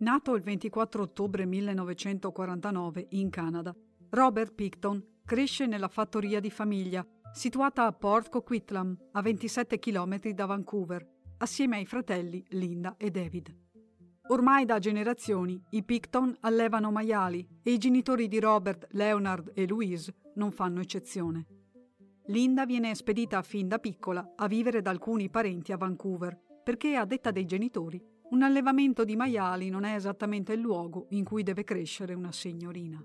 Nato il 24 ottobre 1949 in Canada, Robert Picton cresce nella fattoria di famiglia situata a Port Coquitlam, a 27 km da Vancouver, assieme ai fratelli Linda e David. Ormai da generazioni i Picton allevano maiali e i genitori di Robert, Leonard e Louise non fanno eccezione. Linda viene spedita fin da piccola a vivere da alcuni parenti a Vancouver, perché a detta dei genitori un allevamento di maiali non è esattamente il luogo in cui deve crescere una signorina.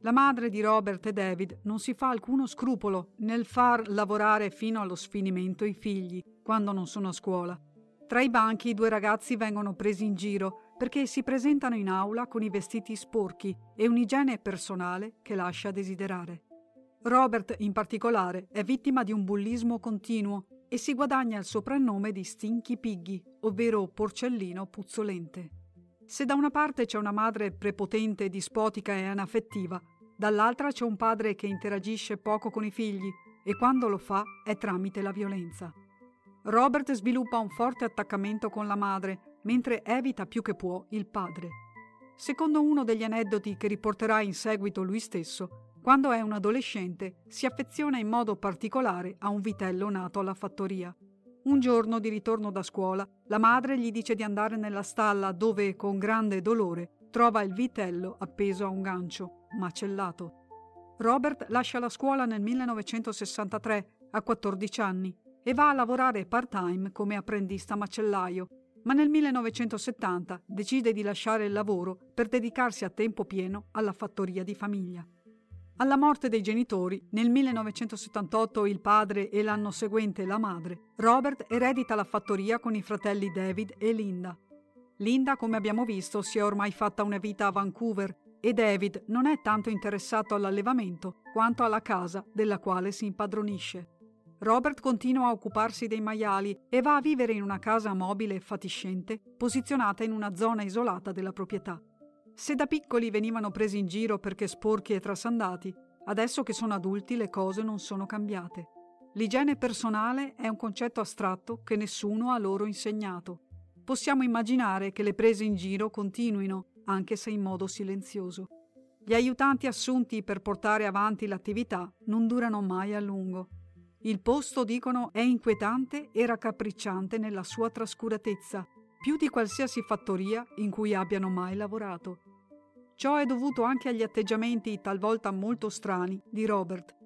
La madre di Robert e David non si fa alcuno scrupolo nel far lavorare fino allo sfinimento i figli quando non sono a scuola. Tra i banchi i due ragazzi vengono presi in giro perché si presentano in aula con i vestiti sporchi e un'igiene personale che lascia desiderare. Robert, in particolare, è vittima di un bullismo continuo e si guadagna il soprannome di Stinky Piggy, ovvero porcellino puzzolente. Se da una parte c'è una madre prepotente, dispotica e anaffettiva, dall'altra c'è un padre che interagisce poco con i figli e quando lo fa è tramite la violenza. Robert sviluppa un forte attaccamento con la madre, mentre evita più che può il padre. Secondo uno degli aneddoti che riporterà in seguito lui stesso, quando è un adolescente, si affeziona in modo particolare a un vitello nato alla fattoria. Un giorno di ritorno da scuola, la madre gli dice di andare nella stalla dove, con grande dolore, trova il vitello appeso a un gancio, macellato. Robert lascia la scuola nel 1963, a 14 anni, e va a lavorare part-time come apprendista macellaio, ma nel 1970 decide di lasciare il lavoro per dedicarsi a tempo pieno alla fattoria di famiglia. Alla morte dei genitori, nel 1978 il padre e l'anno seguente la madre, Robert eredita la fattoria con i fratelli David e Linda. Linda, come abbiamo visto, si è ormai fatta una vita a Vancouver e David non è tanto interessato all'allevamento quanto alla casa della quale si impadronisce. Robert continua a occuparsi dei maiali e va a vivere in una casa mobile e fatiscente posizionata in una zona isolata della proprietà. Se da piccoli venivano presi in giro perché sporchi e trasandati, adesso che sono adulti le cose non sono cambiate. L'igiene personale è un concetto astratto che nessuno ha loro insegnato. Possiamo immaginare che le prese in giro continuino, anche se in modo silenzioso. Gli aiutanti assunti per portare avanti l'attività non durano mai a lungo. Il posto, dicono, è inquietante e raccapricciante nella sua trascuratezza più di qualsiasi fattoria in cui abbiano mai lavorato. Ciò è dovuto anche agli atteggiamenti talvolta molto strani di Robert.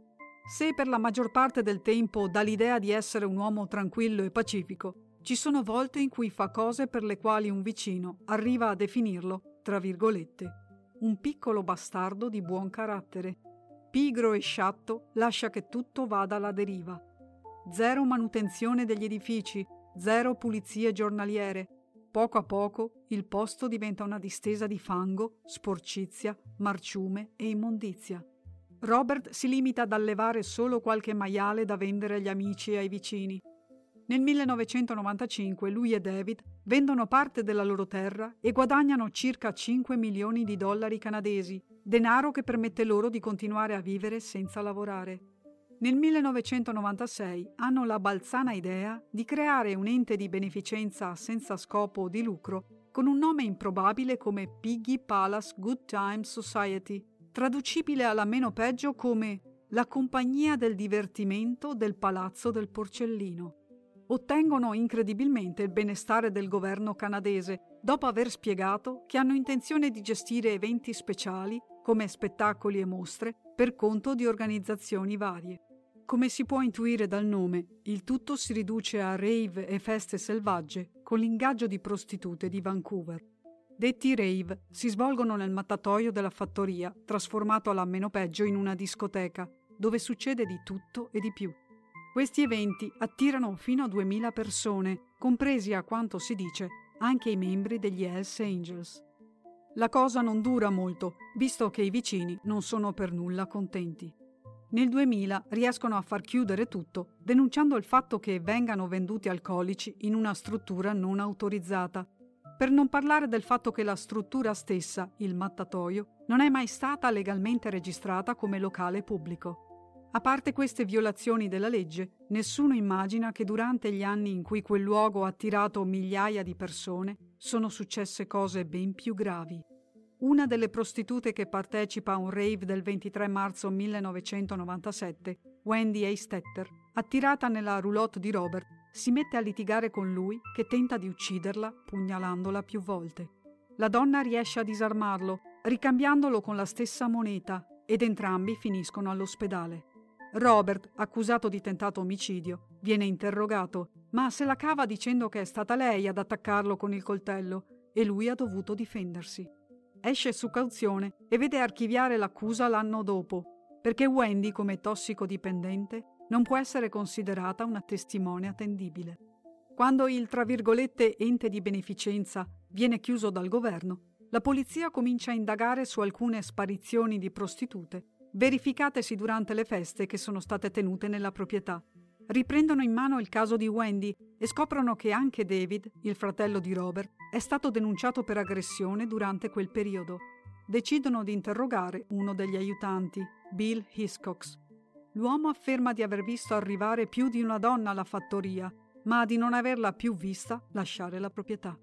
Se per la maggior parte del tempo dà l'idea di essere un uomo tranquillo e pacifico, ci sono volte in cui fa cose per le quali un vicino arriva a definirlo, tra virgolette, un piccolo bastardo di buon carattere. Pigro e sciatto lascia che tutto vada alla deriva. Zero manutenzione degli edifici, zero pulizie giornaliere, Poco a poco il posto diventa una distesa di fango, sporcizia, marciume e immondizia. Robert si limita ad allevare solo qualche maiale da vendere agli amici e ai vicini. Nel 1995 lui e David vendono parte della loro terra e guadagnano circa 5 milioni di dollari canadesi, denaro che permette loro di continuare a vivere senza lavorare. Nel 1996 hanno la balzana idea di creare un ente di beneficenza senza scopo di lucro con un nome improbabile come Piggy Palace Good Time Society, traducibile alla meno peggio come la compagnia del divertimento del Palazzo del Porcellino. Ottengono incredibilmente il benestare del governo canadese dopo aver spiegato che hanno intenzione di gestire eventi speciali come spettacoli e mostre per conto di organizzazioni varie. Come si può intuire dal nome, il tutto si riduce a rave e feste selvagge con l'ingaggio di prostitute di Vancouver. Detti rave si svolgono nel mattatoio della fattoria, trasformato alla meno peggio in una discoteca, dove succede di tutto e di più. Questi eventi attirano fino a 2000 persone, compresi a quanto si dice anche i membri degli Hells Angels. La cosa non dura molto, visto che i vicini non sono per nulla contenti. Nel 2000 riescono a far chiudere tutto, denunciando il fatto che vengano venduti alcolici in una struttura non autorizzata, per non parlare del fatto che la struttura stessa, il mattatoio, non è mai stata legalmente registrata come locale pubblico. A parte queste violazioni della legge, nessuno immagina che durante gli anni in cui quel luogo ha attirato migliaia di persone sono successe cose ben più gravi. Una delle prostitute che partecipa a un rave del 23 marzo 1997, Wendy Eistetter, attirata nella roulotte di Robert, si mette a litigare con lui che tenta di ucciderla pugnalandola più volte. La donna riesce a disarmarlo, ricambiandolo con la stessa moneta, ed entrambi finiscono all'ospedale. Robert, accusato di tentato omicidio, viene interrogato, ma se la cava dicendo che è stata lei ad attaccarlo con il coltello e lui ha dovuto difendersi esce su cauzione e vede archiviare l'accusa l'anno dopo, perché Wendy, come tossicodipendente, non può essere considerata una testimone attendibile. Quando il tra virgolette ente di beneficenza viene chiuso dal governo, la polizia comincia a indagare su alcune sparizioni di prostitute, verificatesi durante le feste che sono state tenute nella proprietà. Riprendono in mano il caso di Wendy e scoprono che anche David, il fratello di Robert, è stato denunciato per aggressione durante quel periodo. Decidono di interrogare uno degli aiutanti, Bill Hiscox. L'uomo afferma di aver visto arrivare più di una donna alla fattoria, ma di non averla più vista lasciare la proprietà.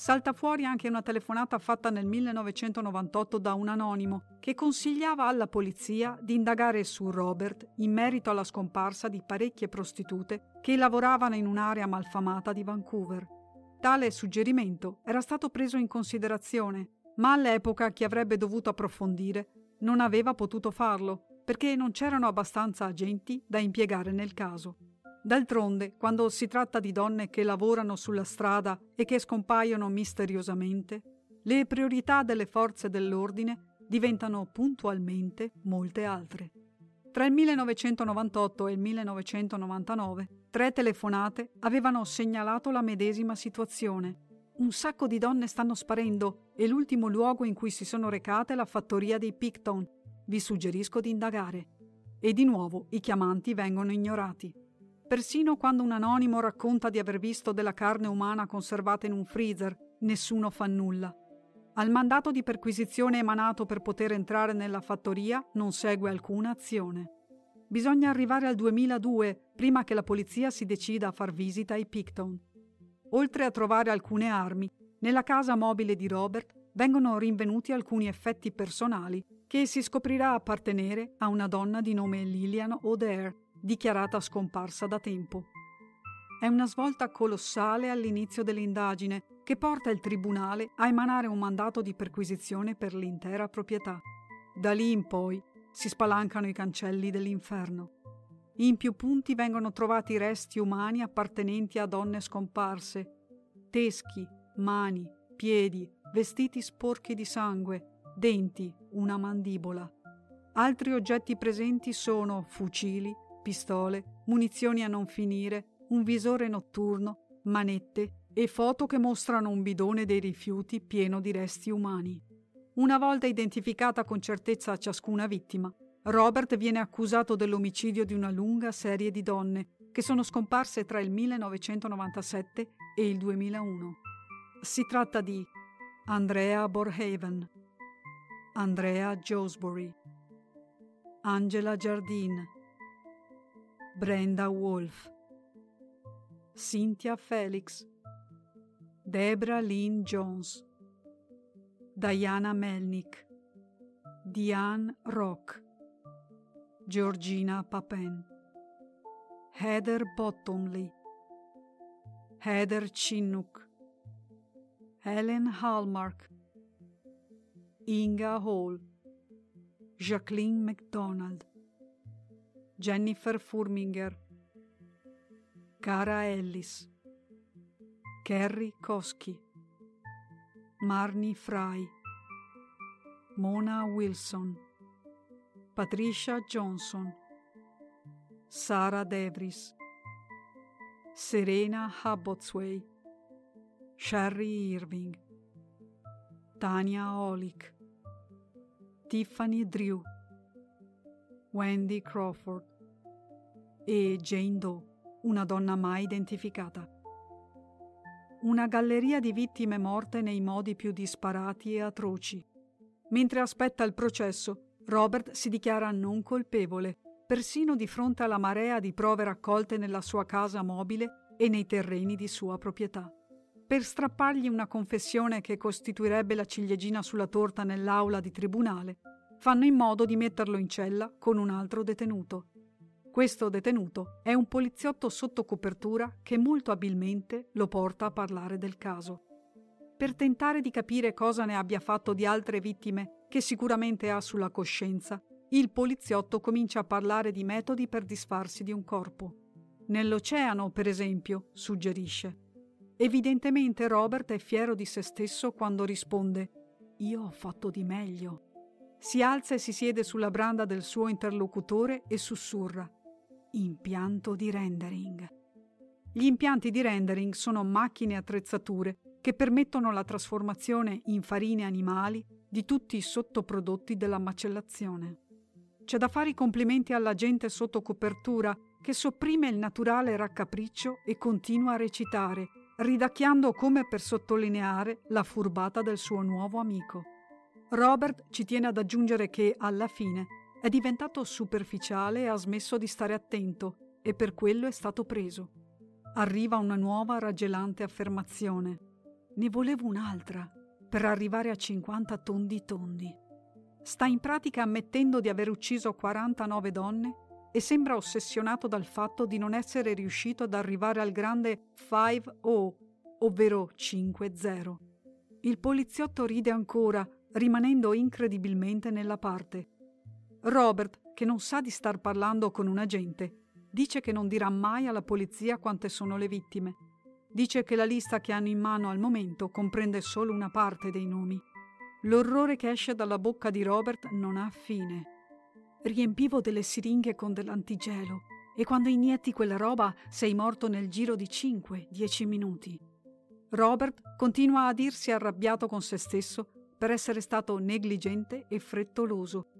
Salta fuori anche una telefonata fatta nel 1998 da un anonimo che consigliava alla polizia di indagare su Robert in merito alla scomparsa di parecchie prostitute che lavoravano in un'area malfamata di Vancouver. Tale suggerimento era stato preso in considerazione, ma all'epoca chi avrebbe dovuto approfondire non aveva potuto farlo perché non c'erano abbastanza agenti da impiegare nel caso. D'altronde, quando si tratta di donne che lavorano sulla strada e che scompaiono misteriosamente, le priorità delle forze dell'ordine diventano puntualmente molte altre. Tra il 1998 e il 1999, tre telefonate avevano segnalato la medesima situazione. Un sacco di donne stanno sparendo e l'ultimo luogo in cui si sono recate è la fattoria dei Picton. Vi suggerisco di indagare. E di nuovo i chiamanti vengono ignorati. Persino quando un anonimo racconta di aver visto della carne umana conservata in un freezer, nessuno fa nulla. Al mandato di perquisizione emanato per poter entrare nella fattoria non segue alcuna azione. Bisogna arrivare al 2002 prima che la polizia si decida a far visita ai Picton. Oltre a trovare alcune armi, nella casa mobile di Robert vengono rinvenuti alcuni effetti personali che si scoprirà appartenere a una donna di nome Lillian O'Dare, dichiarata scomparsa da tempo. È una svolta colossale all'inizio dell'indagine che porta il tribunale a emanare un mandato di perquisizione per l'intera proprietà. Da lì in poi si spalancano i cancelli dell'inferno. In più punti vengono trovati resti umani appartenenti a donne scomparse, teschi, mani, piedi, vestiti sporchi di sangue, denti, una mandibola. Altri oggetti presenti sono fucili, pistole, munizioni a non finire, un visore notturno, manette e foto che mostrano un bidone dei rifiuti pieno di resti umani. Una volta identificata con certezza ciascuna vittima, Robert viene accusato dell'omicidio di una lunga serie di donne che sono scomparse tra il 1997 e il 2001. Si tratta di Andrea Borhaven, Andrea Josbury, Angela Jardine, Brenda Wolf, Cynthia Felix, Debra Lynn Jones, Diana Melnick, Diane Rock, Georgina Papin, Heather Bottomley, Heather Chinook, Helen Hallmark, Inga Hall, Jacqueline McDonald, Jennifer Furminger, Cara Ellis, Kerry Koski, Marnie Fry, Mona Wilson, Patricia Johnson, Sara Devris, Serena Habbotsway, Sherry Irving, Tania Olick, Tiffany Drew, Wendy Crawford e Jane Doe, una donna mai identificata. Una galleria di vittime morte nei modi più disparati e atroci. Mentre aspetta il processo, Robert si dichiara non colpevole, persino di fronte alla marea di prove raccolte nella sua casa mobile e nei terreni di sua proprietà. Per strappargli una confessione che costituirebbe la ciliegina sulla torta nell'aula di tribunale, fanno in modo di metterlo in cella con un altro detenuto. Questo detenuto è un poliziotto sotto copertura che molto abilmente lo porta a parlare del caso. Per tentare di capire cosa ne abbia fatto di altre vittime che sicuramente ha sulla coscienza, il poliziotto comincia a parlare di metodi per disfarsi di un corpo. Nell'oceano, per esempio, suggerisce. Evidentemente Robert è fiero di se stesso quando risponde Io ho fatto di meglio. Si alza e si siede sulla branda del suo interlocutore e sussurra. Impianto di rendering. Gli impianti di rendering sono macchine e attrezzature che permettono la trasformazione in farine animali di tutti i sottoprodotti della macellazione. C'è da fare i complimenti alla gente sotto copertura che sopprime il naturale raccapriccio e continua a recitare, ridacchiando come per sottolineare la furbata del suo nuovo amico. Robert ci tiene ad aggiungere che, alla fine, è diventato superficiale e ha smesso di stare attento e per quello è stato preso. Arriva una nuova raggelante affermazione. Ne volevo un'altra per arrivare a 50 tondi tondi. Sta in pratica ammettendo di aver ucciso 49 donne e sembra ossessionato dal fatto di non essere riuscito ad arrivare al grande 5-0, ovvero 5-0. Il poliziotto ride ancora rimanendo incredibilmente nella parte. Robert, che non sa di star parlando con un agente, dice che non dirà mai alla polizia quante sono le vittime. Dice che la lista che hanno in mano al momento comprende solo una parte dei nomi. L'orrore che esce dalla bocca di Robert non ha fine. Riempivo delle siringhe con dell'antigelo e quando inietti quella roba sei morto nel giro di 5-10 minuti. Robert continua a dirsi arrabbiato con se stesso per essere stato negligente e frettoloso.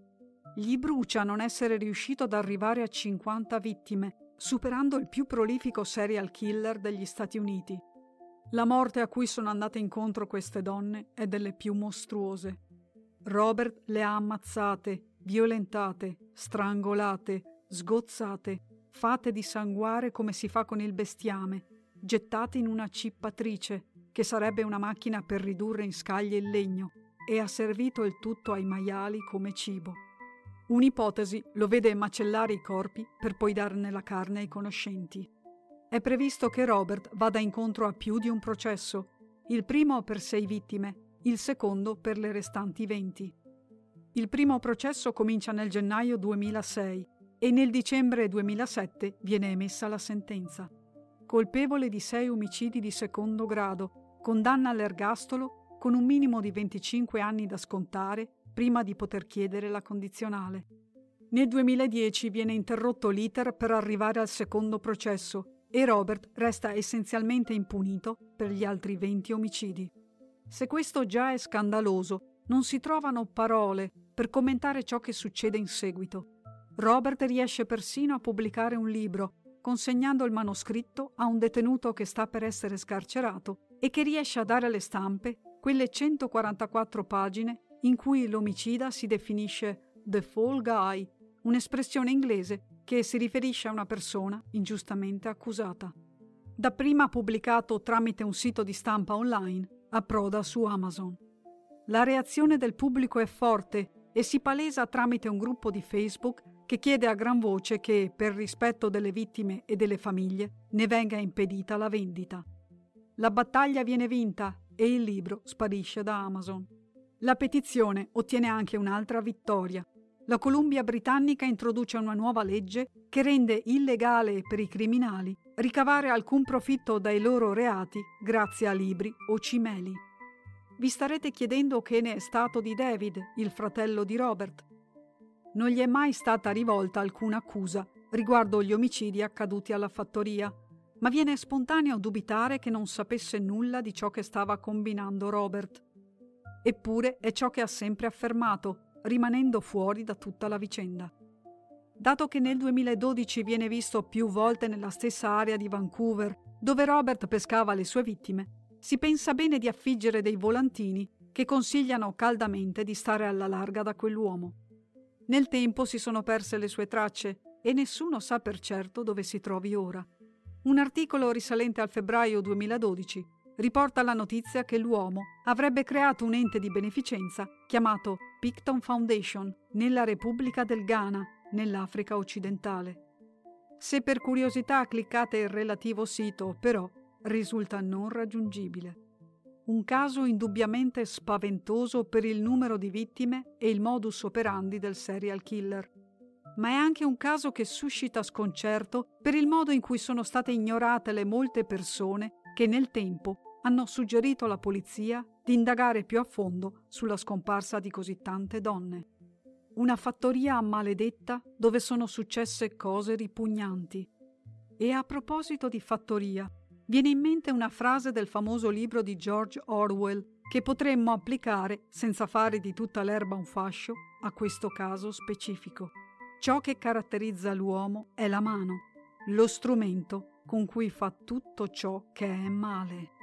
Gli brucia non essere riuscito ad arrivare a 50 vittime, superando il più prolifico serial killer degli Stati Uniti. La morte a cui sono andate incontro queste donne è delle più mostruose. Robert le ha ammazzate, violentate, strangolate, sgozzate, fatte di sanguare come si fa con il bestiame, gettate in una cippatrice, che sarebbe una macchina per ridurre in scaglie il legno, e ha servito il tutto ai maiali come cibo. Un'ipotesi lo vede macellare i corpi per poi darne la carne ai conoscenti. È previsto che Robert vada incontro a più di un processo, il primo per sei vittime, il secondo per le restanti venti. Il primo processo comincia nel gennaio 2006 e nel dicembre 2007 viene emessa la sentenza. Colpevole di sei omicidi di secondo grado, condanna all'ergastolo con un minimo di 25 anni da scontare prima di poter chiedere la condizionale. Nel 2010 viene interrotto l'iter per arrivare al secondo processo e Robert resta essenzialmente impunito per gli altri 20 omicidi. Se questo già è scandaloso, non si trovano parole per commentare ciò che succede in seguito. Robert riesce persino a pubblicare un libro, consegnando il manoscritto a un detenuto che sta per essere scarcerato e che riesce a dare alle stampe quelle 144 pagine in cui l'omicida si definisce The Fall Guy, un'espressione inglese che si riferisce a una persona ingiustamente accusata. Dapprima pubblicato tramite un sito di stampa online, approda su Amazon. La reazione del pubblico è forte e si palesa tramite un gruppo di Facebook che chiede a gran voce che, per rispetto delle vittime e delle famiglie, ne venga impedita la vendita. La battaglia viene vinta e il libro sparisce da Amazon. La petizione ottiene anche un'altra vittoria. La Columbia britannica introduce una nuova legge che rende illegale per i criminali ricavare alcun profitto dai loro reati grazie a libri o cimeli. Vi starete chiedendo che ne è stato di David, il fratello di Robert. Non gli è mai stata rivolta alcuna accusa riguardo gli omicidi accaduti alla fattoria ma viene spontaneo dubitare che non sapesse nulla di ciò che stava combinando Robert. Eppure è ciò che ha sempre affermato, rimanendo fuori da tutta la vicenda. Dato che nel 2012 viene visto più volte nella stessa area di Vancouver, dove Robert pescava le sue vittime, si pensa bene di affiggere dei volantini che consigliano caldamente di stare alla larga da quell'uomo. Nel tempo si sono perse le sue tracce e nessuno sa per certo dove si trovi ora. Un articolo risalente al febbraio 2012 riporta la notizia che l'uomo avrebbe creato un ente di beneficenza chiamato Picton Foundation nella Repubblica del Ghana, nell'Africa occidentale. Se per curiosità cliccate il relativo sito, però, risulta non raggiungibile. Un caso indubbiamente spaventoso per il numero di vittime e il modus operandi del serial killer. Ma è anche un caso che suscita sconcerto per il modo in cui sono state ignorate le molte persone che nel tempo hanno suggerito alla polizia di indagare più a fondo sulla scomparsa di così tante donne. Una fattoria maledetta dove sono successe cose ripugnanti. E a proposito di fattoria, viene in mente una frase del famoso libro di George Orwell che potremmo applicare, senza fare di tutta l'erba un fascio, a questo caso specifico. Ciò che caratterizza l'uomo è la mano, lo strumento con cui fa tutto ciò che è male.